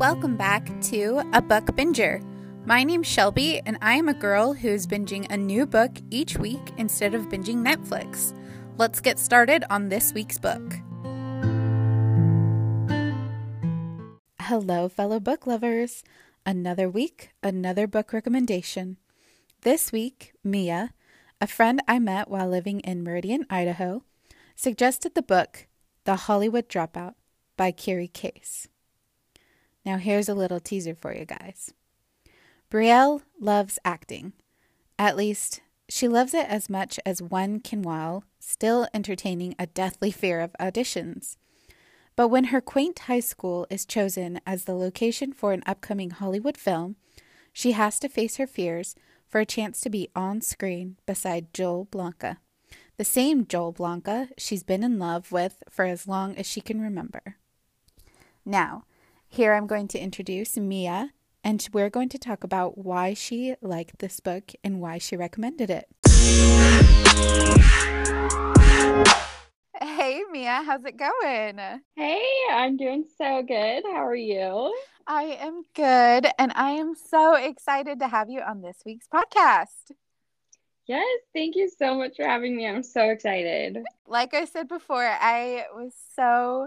Welcome back to A Book Binger. My name's Shelby, and I am a girl who's binging a new book each week instead of binging Netflix. Let's get started on this week's book. Hello, fellow book lovers. Another week, another book recommendation. This week, Mia, a friend I met while living in Meridian, Idaho, suggested the book The Hollywood Dropout by Kiri Case. Now, here's a little teaser for you guys. Brielle loves acting. At least, she loves it as much as one can while still entertaining a deathly fear of auditions. But when her quaint high school is chosen as the location for an upcoming Hollywood film, she has to face her fears for a chance to be on screen beside Joel Blanca, the same Joel Blanca she's been in love with for as long as she can remember. Now, here I'm going to introduce Mia, and we're going to talk about why she liked this book and why she recommended it. Hey, Mia, how's it going? Hey, I'm doing so good. How are you? I am good, and I am so excited to have you on this week's podcast. Yes, thank you so much for having me. I'm so excited. Like I said before, I was so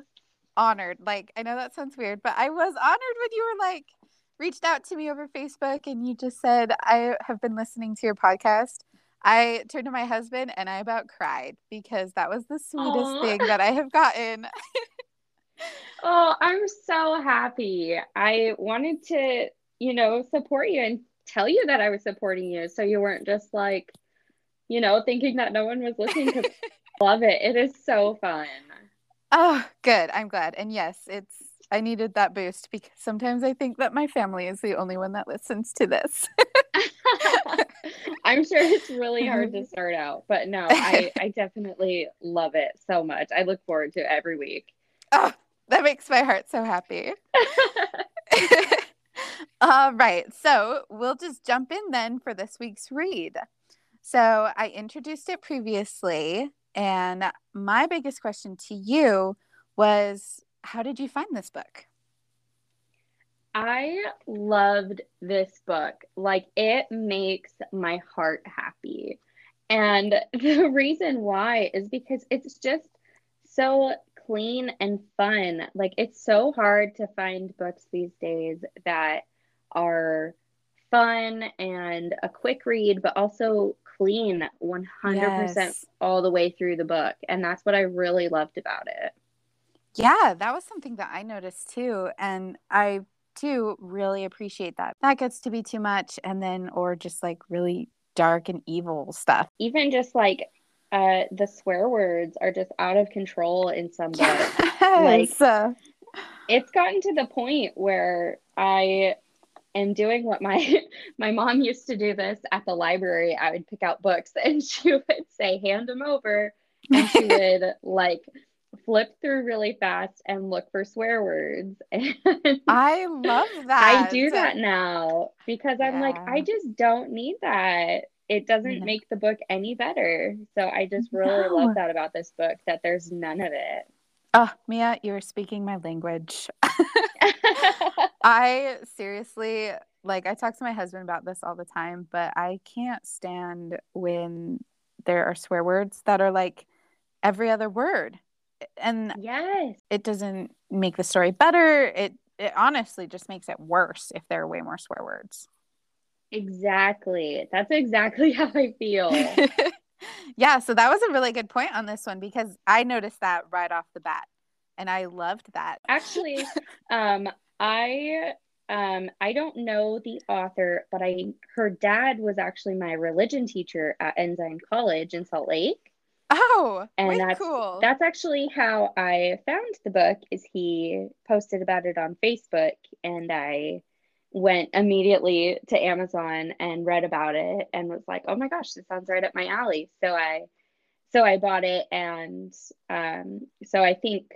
honored. Like, I know that sounds weird, but I was honored when you were like, reached out to me over Facebook and you just said, I have been listening to your podcast. I turned to my husband and I about cried because that was the sweetest Aww. thing that I have gotten. oh, I'm so happy. I wanted to, you know, support you and tell you that I was supporting you so you weren't just like, you know, thinking that no one was listening because love it. It is so fun. Oh, good. I'm glad. And yes, it's I needed that boost because sometimes I think that my family is the only one that listens to this. I'm sure it's really hard to start out, but no, I, I definitely love it so much. I look forward to every week. Oh, that makes my heart so happy. All right. So we'll just jump in then for this week's read. So I introduced it previously, and my biggest question to you was how did you find this book? I loved this book. Like, it makes my heart happy. And the reason why is because it's just so clean and fun. Like, it's so hard to find books these days that are fun and a quick read, but also clean 100% yes. all the way through the book. And that's what I really loved about it. Yeah, that was something that I noticed too. And I too really appreciate that. That gets to be too much. And then, or just like really dark and evil stuff. Even just like uh, the swear words are just out of control in some books. Yes. Like, it's gotten to the point where I am doing what my my mom used to do this at the library. I would pick out books and she would say, hand them over. And she would like flip through really fast and look for swear words. And I love that. I do that now because I'm like, I just don't need that. It doesn't no. make the book any better. So I just really no. love that about this book that there's none of it. Oh, Mia, you're speaking my language. I seriously like I talk to my husband about this all the time, but I can't stand when there are swear words that are like every other word. And yes. it doesn't make the story better. It it honestly just makes it worse if there are way more swear words. Exactly. That's exactly how i feel. Yeah so that was a really good point on this one because i noticed that right off the bat and i loved that. Actually um i um i don't know the author but i her dad was actually my religion teacher at ensign college in salt lake Oh, and that's cool. That's actually how I found the book. Is he posted about it on Facebook, and I went immediately to Amazon and read about it, and was like, "Oh my gosh, this sounds right up my alley." So I, so I bought it, and um, so I think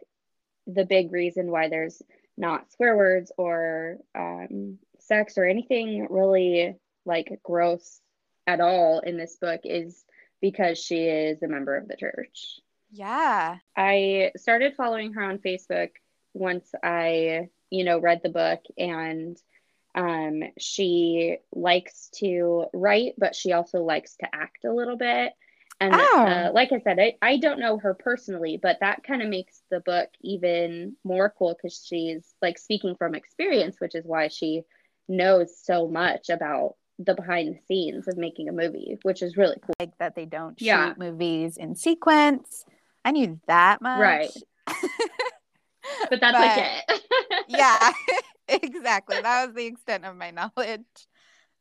the big reason why there's not swear words or um, sex or anything really like gross at all in this book is because she is a member of the church. Yeah. I started following her on Facebook once I you know, read the book and um, she likes to write, but she also likes to act a little bit. And Oh. uh, like I said, I, I don't know her personally, but that kind of makes the book even more cool because she's like speaking from experience, which is why she knows so much about the behind the scenes of making a movie, which is really cool. like that they don't Yeah. shoot movies in sequence. I knew that much. Right. But that's like it. yeah, exactly. That was the extent of my knowledge.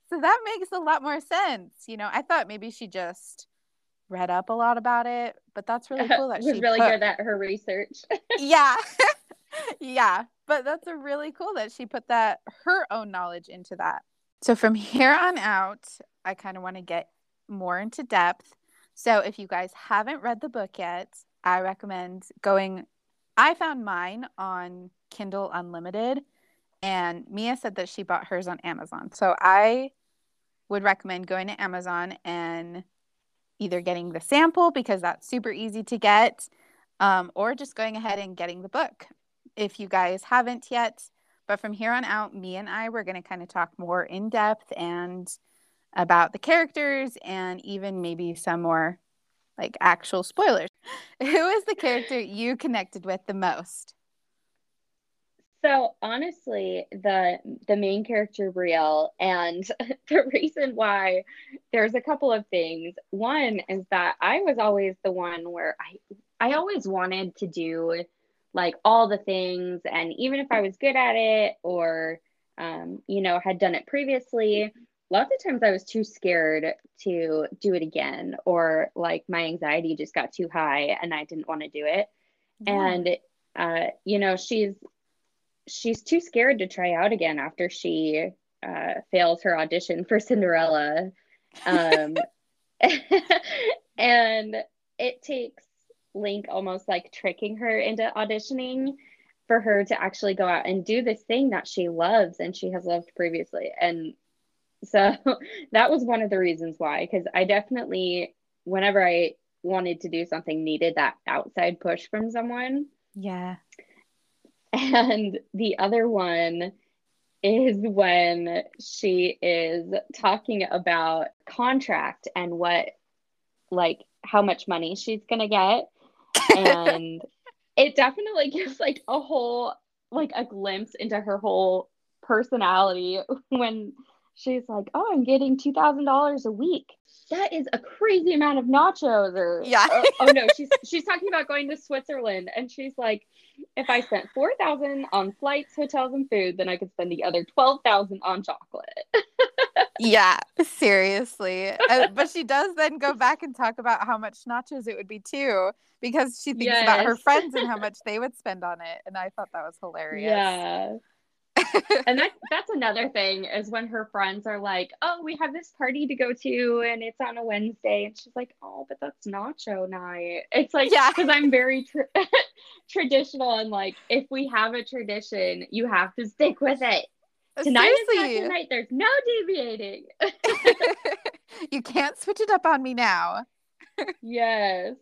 So that makes a lot more sense. You know, I thought maybe she just read up a lot about it, but that's really cool that was she really put- good at her research. yeah. yeah. But that's a really cool that she put that her own knowledge into that. So from here on out, I kind of want to get more into depth. So if you guys haven't read the book yet, I recommend going I found mine on Kindle Unlimited and Mia said that she bought hers on Amazon. So I would recommend going to Amazon and either getting the sample because that's super easy to get um, or just going ahead and getting the book if you guys haven't yet. But from here on out, me and I, we're going to kind of talk more in depth and about the characters and even maybe some more like actual spoilers. Who is the character you connected with the most? So honestly, the the main character Brielle, and the reason why there's a couple of things. One is that I was always the one where I I always wanted to do like all the things, and even if I was good at it or um, you know had done it previously, lots of times I was too scared to do it again, or like my anxiety just got too high and I didn't want to do it. And uh, you know, she's she's too scared to try out again after she uh, fails her audition for Cinderella. Um, and it takes Link almost like tricking her into auditioning for her to actually go out and do this thing that she loves and she has loved previously. And so that was one of the reasons why, because I definitely, whenever I wanted to do something, needed that outside push from someone. yeah. And the other one is when she is talking about contract and what, like, how much money she's going to get. And it definitely gives, like, a whole, like, a glimpse into her whole personality when she's like, oh, I'm getting $2,000 a week. That is a crazy amount of nachos. Or, Yeah. or- oh, no, she's, she's talking about going to Switzerland. And she's like, if I spent four thousand on flights, hotels, and food, then I could spend the other twelve thousand on chocolate. Yeah, seriously. Uh, but she does then go back and talk about how much nachos it would be too, because she thinks about her friends and how much they would spend on it. And I thought that was hilarious. Yeah. and that that's another thing is when her friends are like, "Oh, we have this party to go to, and it's on a Wednesday," and she's like, "Oh, but that's nacho night." It's like, Yeah. because I'm very tra- traditional and like, if we have a tradition, you have to stick with it. Uh, tonight is Seriously. nacho night. There's no deviating. you can't switch it up on me now. yes.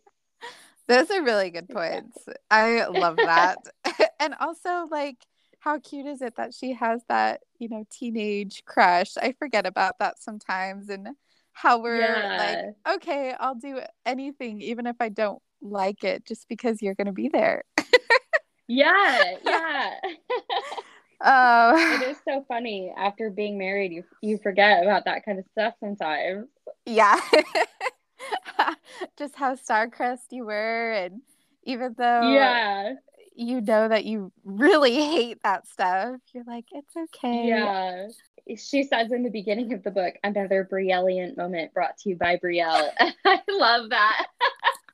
Those are really good points. I love that. and also, like, how cute is it that she has that, you know, teenage crush? I forget about that sometimes and how we're Yeah. like, okay, I'll do anything, even if I don't like it, just because you're going to be there. Yeah. Yeah. Oh, it um is so funny. After being married, you you forget about that kind of stuff sometimes. yeah. just how star-crossed you were. And even though Yeah. You know that you really hate that stuff, you're like, it's okay. Yeah. She says in the beginning of the book, another Brielliant moment brought to you by Brielle. I love that.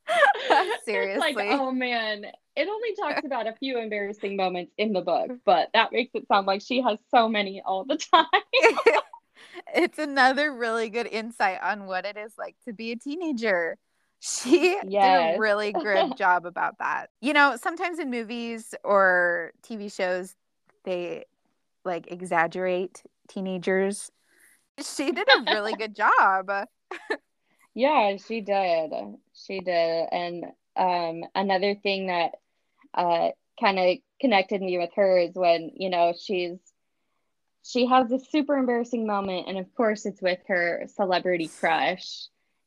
Seriously. Like, oh man. It only talks about a few embarrassing moments in the book, but that makes it sound like she has so many all the time. it's another really good insight on what it is like to be a teenager. She did a really good job about that. You know, sometimes in movies or TV shows, they like exaggerate teenagers. She did a really good job. Yeah, she did. She did. And um, another thing that uh, kind of connected me with her is when, you know, she's she has this super embarrassing moment and of course it's with her celebrity crush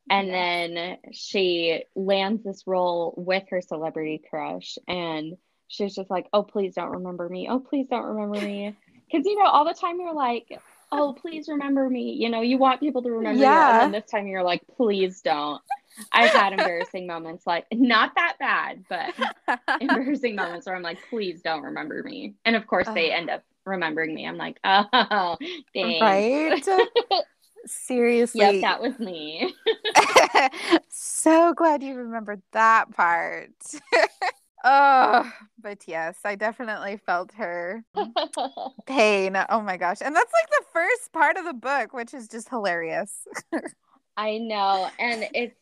and yeah. then she lands this role with her celebrity crush and she's just like oh please don't remember me. Oh please don't remember me. Because you know all the time you're like oh please remember me. You know you want people to remember yeah. you. And then this time you're like please don't. I've had embarrassing moments like not that bad but embarrassing moments where i'm like please don't remember me. And of course they end up remembering me. I'm like oh thanks. right seriously yep that was me so glad you remembered that part Oh, but yes, I definitely felt her pain. Oh my gosh. And that's like the first part of the book, which is just hilarious. I know. And it's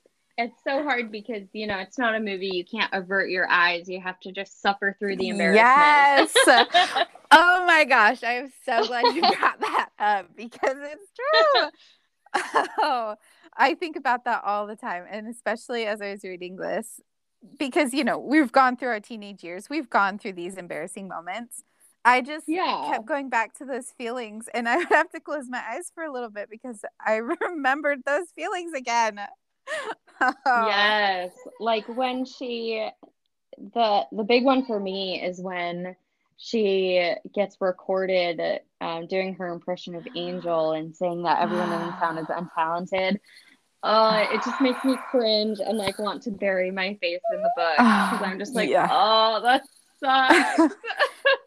it's so hard because you know it's not a movie. You can't avert your eyes. You have to just suffer through the embarrassment. Yes. Oh my gosh. I'm so glad you brought that up because it's true. Oh i think about that all the time and especially as i was reading this because you know we've gone through our teenage years. We've gone through these embarrassing moments. I just yeah. kept going back to those feelings and i would have to close my eyes for a little bit because i remembered those feelings again yes like when she the the big one for me is when she gets recorded um, doing her impression of angel and saying that everyone in town is untalented uh, it just makes me cringe and like want to bury my face in the book because I'm just like, yeah. oh, that sucks.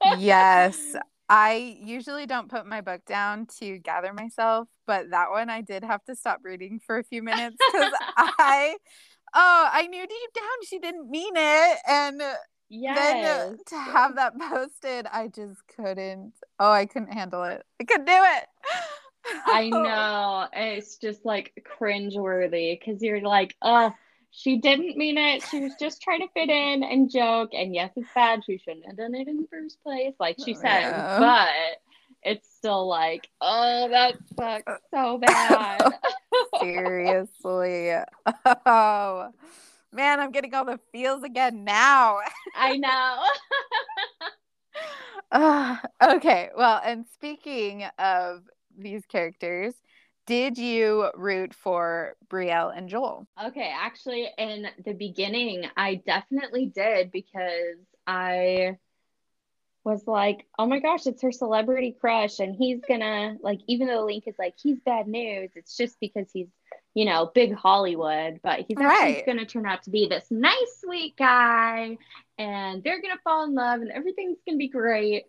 yes. I usually don't put my book down to gather myself, but that one I did have to stop reading for a few minutes because I, oh, I knew deep down she didn't mean it. And yes. then to have that posted, I just couldn't. Oh, I couldn't handle it. I couldn't do it. I know. It's just like cringe worthy because you're like, oh, she didn't mean it. She was just trying to fit in and joke. And yes, it's bad. She shouldn't have done it in the first place, like she said. Yeah. But it's still like, oh, that sucks so bad. Seriously. Oh, man, I'm getting all the feels again now. I know. uh, okay. Well, and speaking of these characters. Did you root for Brielle and Joel? Okay, actually, in the beginning, I definitely did because I was like, oh my gosh, it's her celebrity crush. And he's gonna, like, even though Link is like, he's bad news, it's just because he's, you know, big Hollywood, but he's actually right. gonna turn out to be this nice, sweet guy. And they're gonna fall in love and everything's gonna be great.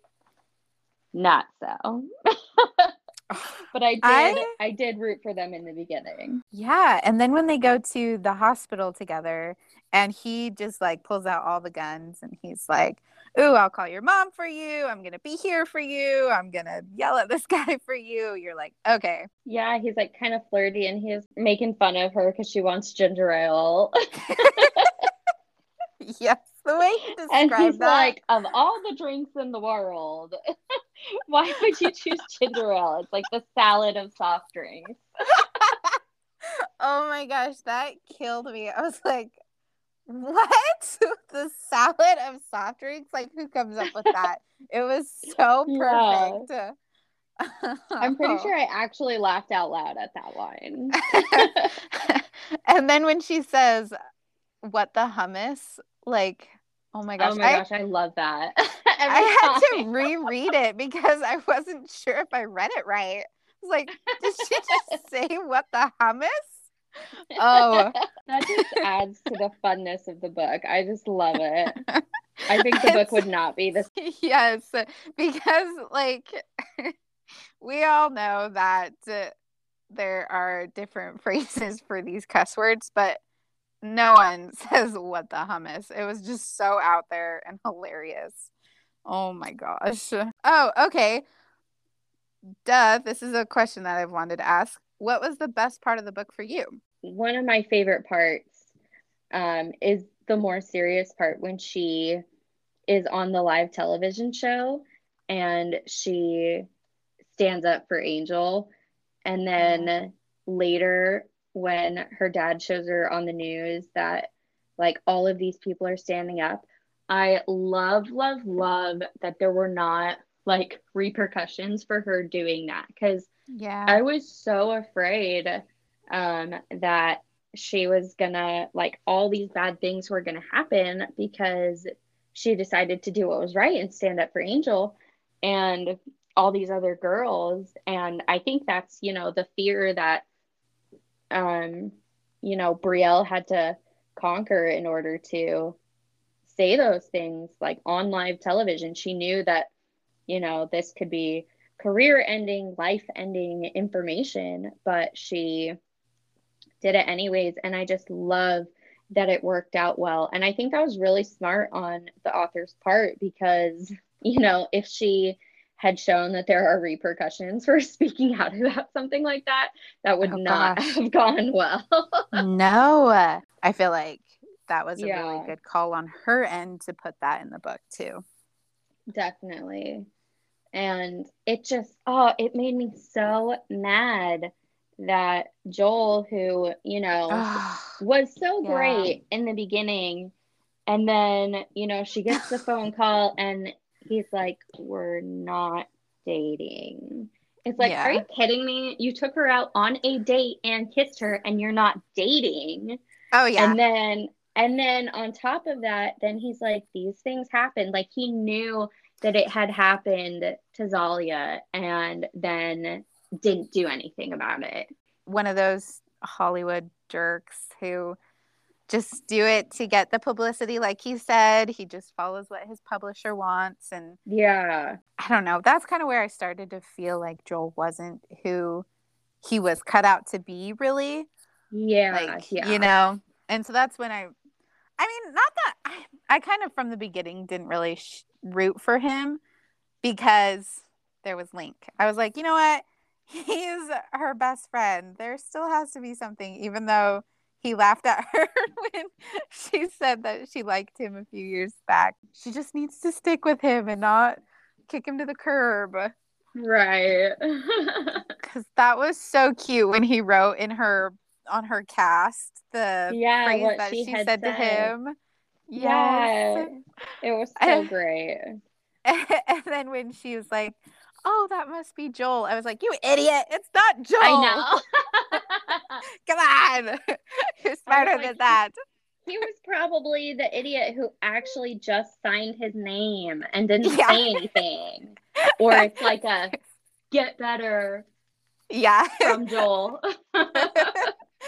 Not so. but I did I, I did root for them in the beginning. Yeah, and then when they go to the hospital together and he just like pulls out all the guns and he's like, "Ooh, I'll call your mom for you. I'm going to be here for you. I'm going to yell at this guy for you." You're like, "Okay." Yeah, he's like kind of flirty and he's making fun of her cuz she wants ginger ale. yes the way he described and he's that. like, of all the drinks in the world, why would you choose ginger ale? It's like the salad of soft drinks. oh my gosh, that killed me. I was like, what? the salad of soft drinks? Like, who comes up with that? It was so perfect. Yeah. I'm pretty sure I actually laughed out loud at that line. and then when she says, What the hummus? Like, Oh my oh gosh. Oh my gosh, I, I love that. I had to reread it because I wasn't sure if I read it right. I was like, did she just say what the hummus? Oh. that just adds to the funness of the book. I just love it. I think the book would not be this. Yes, because like we all know that uh, there are different phrases for these cuss words, but no one says what the hummus. It was just so out there and hilarious. Oh my gosh. Oh, okay. Duh, this is a question that I've wanted to ask. What was the best part of the book for you? One of my favorite parts um, is the more serious part when she is on the live television show and she stands up for Angel. And then mm-hmm. later when her dad shows her on the news that like all of these people are standing up I love, love, love that there were not like repercussions for her doing that because Yeah. I was so afraid um, that she was gonna like all these bad things were gonna happen because she decided to do what was right and stand up for Angel and all these other girls. And I think that's you know the fear that um, you know Brielle had to conquer in order to say those things like on live television. She knew that you know this could be career ending, life ending information, but she did it anyways. And I just love that it worked out well. And I think that was really smart on the author's part because, you know, if she had shown that there are repercussions for speaking out about something like that, that would Oh, not gosh. have gone well. no. I feel like that was a Yeah. really good call on her end to put that in the book too. Definitely. And it just, oh, it made me so mad that Joel, who, you know, was so Yeah. great in the beginning. And then, you know, she gets the phone call and he's like, We're not dating. It's like, Yeah. Are you kidding me? You took her out on a date and kissed her and you're not dating. oh yeah. And then and then on top of that, then he's like, These things happened. Like he knew that it had happened to Zalia and then didn't do anything about it. One of those Hollywood jerks who just do it to get the publicity like he said. He just follows what his publisher wants and Yeah. I don't know. That's kind of where I started to feel like Joel wasn't who he was cut out to be, really. Yeah. Like, yeah. you know. And so that's when I, I mean, not that I, I kind of from the beginning didn't really sh- root for him because there was Link. I was like, you know what? He's her best friend. There still has to be something, even though he laughed at her when she said that she liked him a few years back. She just needs to stick with him and not kick him to the curb. Right. Because that was so cute when he wrote in her on her cast the yeah, phrase that she, she, had said to said. him. Yeah. Yes. It was so great. and then when she was like, "Oh, that must be Joel," I was like, "You idiot! It's not Joel. I know. Come on, you're smarter like, than that." he was probably the idiot who actually just signed his name and didn't Yeah. say anything. Or it's like a get better yeah, from Joel.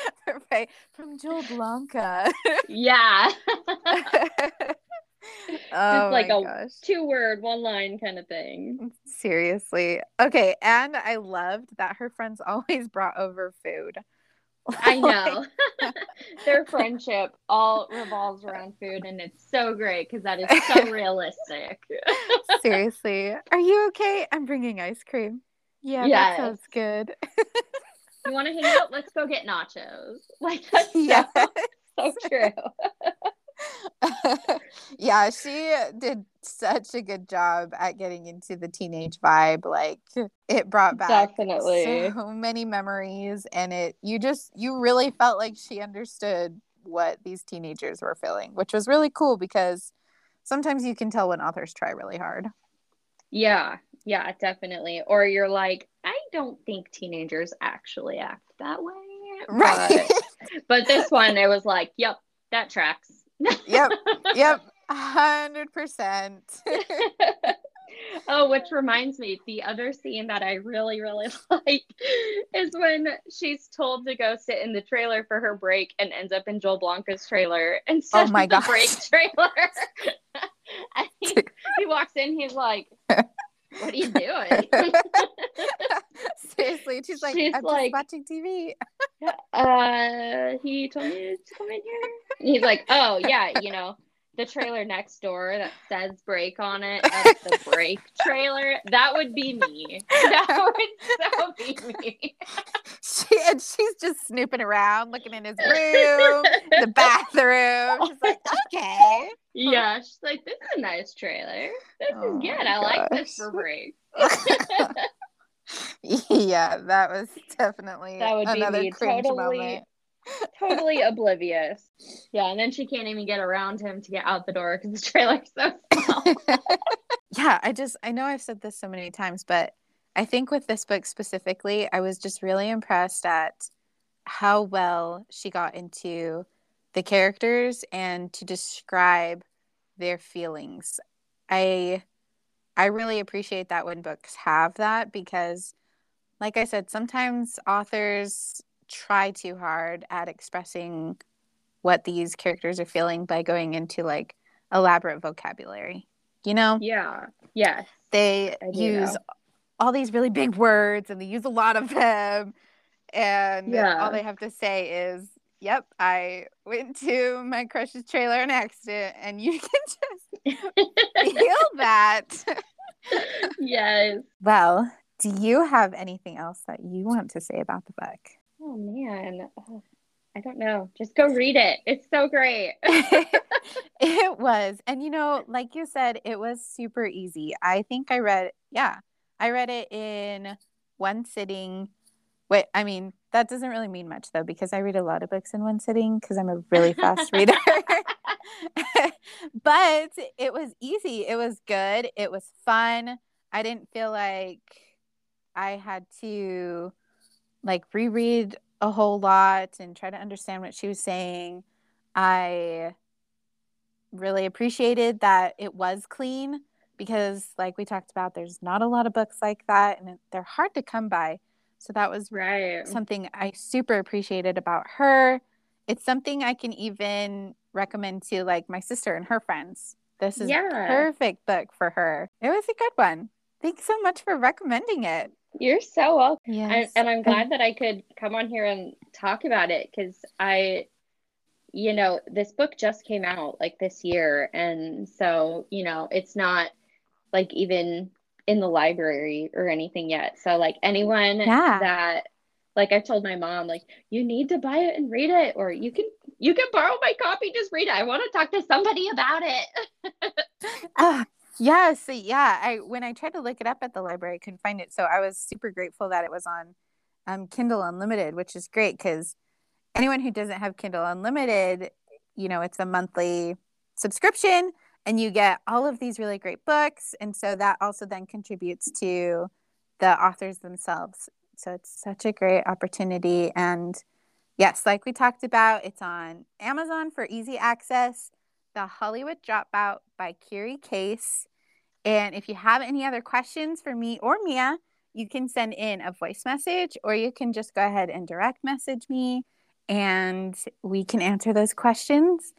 right from Joel Blanca. yeah. oh like a- gosh. Two word, one line kind of thing. Seriously. Okay. And I loved that her friends always brought over food. I know. Their friendship all revolves around food, and it's so great because that is so realistic. Seriously. Are you okay? I'm bringing ice cream. Yeah, Yes. that sounds good. You want to hang out? Let's go get nachos. Like that's Yeah. so, so true. yeah, she did such a good job at getting into the teenage vibe. Like it brought back Definitely. so many memories and it you just you really felt like she understood what these teenagers were feeling, which was really cool because sometimes you can tell when authors try really hard. Yeah, yeah, definitely. Or you're like, don't think teenagers actually act that way. Right. But, but this one, it was like, yep, that tracks. yep. Yep. Hundred percent. oh, which reminds me, the other scene that I really, really like is when she's told to go sit in the trailer for her break and ends up in Joel Blanca's trailer instead Oh my of the gosh. break trailer. and he, he walks in, he's like, What are you doing? Seriously. She's like, She's I'm like- just watching TV. uh, he told me to come in here. And he's like, Oh, yeah, you know. The trailer next door that says break on it, that's the break trailer. That would be me. That would so be me. She and she's just snooping around, looking in his room, the bathroom. She's like, okay. Yeah, she's like, this is a nice trailer. This Oh is good. I like this for break. yeah, that was definitely That would be another me. cringe Totally- moment. Totally oblivious. Yeah, and then she can't even get around him to get out the door because the trailer's so small. yeah, I just I know I've said this so many times, but I think with this book specifically, I was just really impressed at how well she got into the characters and to describe their feelings. I I really appreciate that when books have that because like I said, sometimes authors try too hard at expressing what these characters are feeling by going into like elaborate vocabulary. You know? Yeah. Yes. They use all these really big words and they use a lot of them. And yeah. all they have to say is, Yep, I went to my crush's trailer in accident and you can just feel that. yes. Well, do you have anything else that you want to say about the book? Oh man, oh, I don't know. Just go read it. It's so great. it was. And you know, like you said, it was super easy. I think I read, yeah, I read it in one sitting. Wait, I mean, that doesn't really mean much though, because I read a lot of books in one sitting because I'm a really fast reader. but it was easy. It was good. It was fun. I didn't feel like I had to like reread a whole lot and try to understand what she was saying. I really appreciated that it was clean because, like we talked about, there's not a lot of books like that and they're hard to come by. So that was right. something I super appreciated about her. It's something I can even recommend to like my sister and her friends. This is yeah. perfect book for her. It was a good one. Thanks so much for recommending it. You're so welcome. Yes. and I'm glad that I could come on here and talk about it because I, you know, this book just came out like this year. And so, you know, it's not like even in the library or anything yet. So, like, anyone yeah. that, like, I told my mom, like, you need to buy it and read it, or you can you can borrow my copy just read it i want to talk to somebody about it uh, Yes, yeah. I when I tried to look it up at the library, I couldn't find it. So I was super grateful that it was on um, Kindle Unlimited, which is great because anyone who doesn't have Kindle Unlimited, you know, it's a monthly subscription and you get all of these really great books. And so that also then contributes to the authors themselves. So it's such a great opportunity. And yes, like we talked about, it's on Amazon for easy access. The Hollywood Dropout by Kiri Case. And if you have any other questions for me or Mia, you can send in a voice message or you can just go ahead and direct message me and we can answer those questions.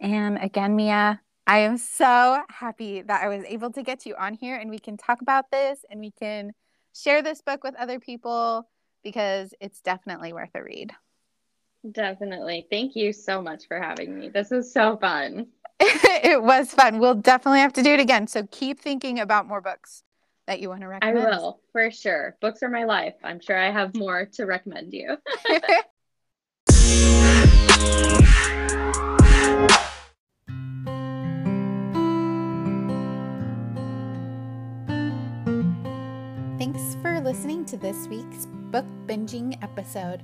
And again, Mia, I am so happy that I was able to get you on here and we can talk about this and we can share this book with other people because it's definitely worth a read. Definitely. Thank you so much for having me. This is so fun. it was fun. We'll definitely have to do it again. So keep thinking about more books that you want to recommend. I will, for sure. Books are my life. I'm sure I have more to recommend you. Thanks for listening to this week's book binging episode.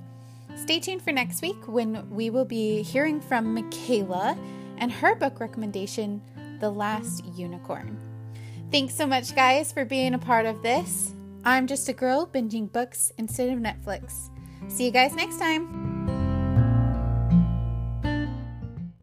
Stay tuned for next week when we will be hearing from Michaela and her book recommendation, The Last Unicorn. Thanks so much, guys, for being a part of this. I'm just a girl binging books instead of Netflix. See you guys next time.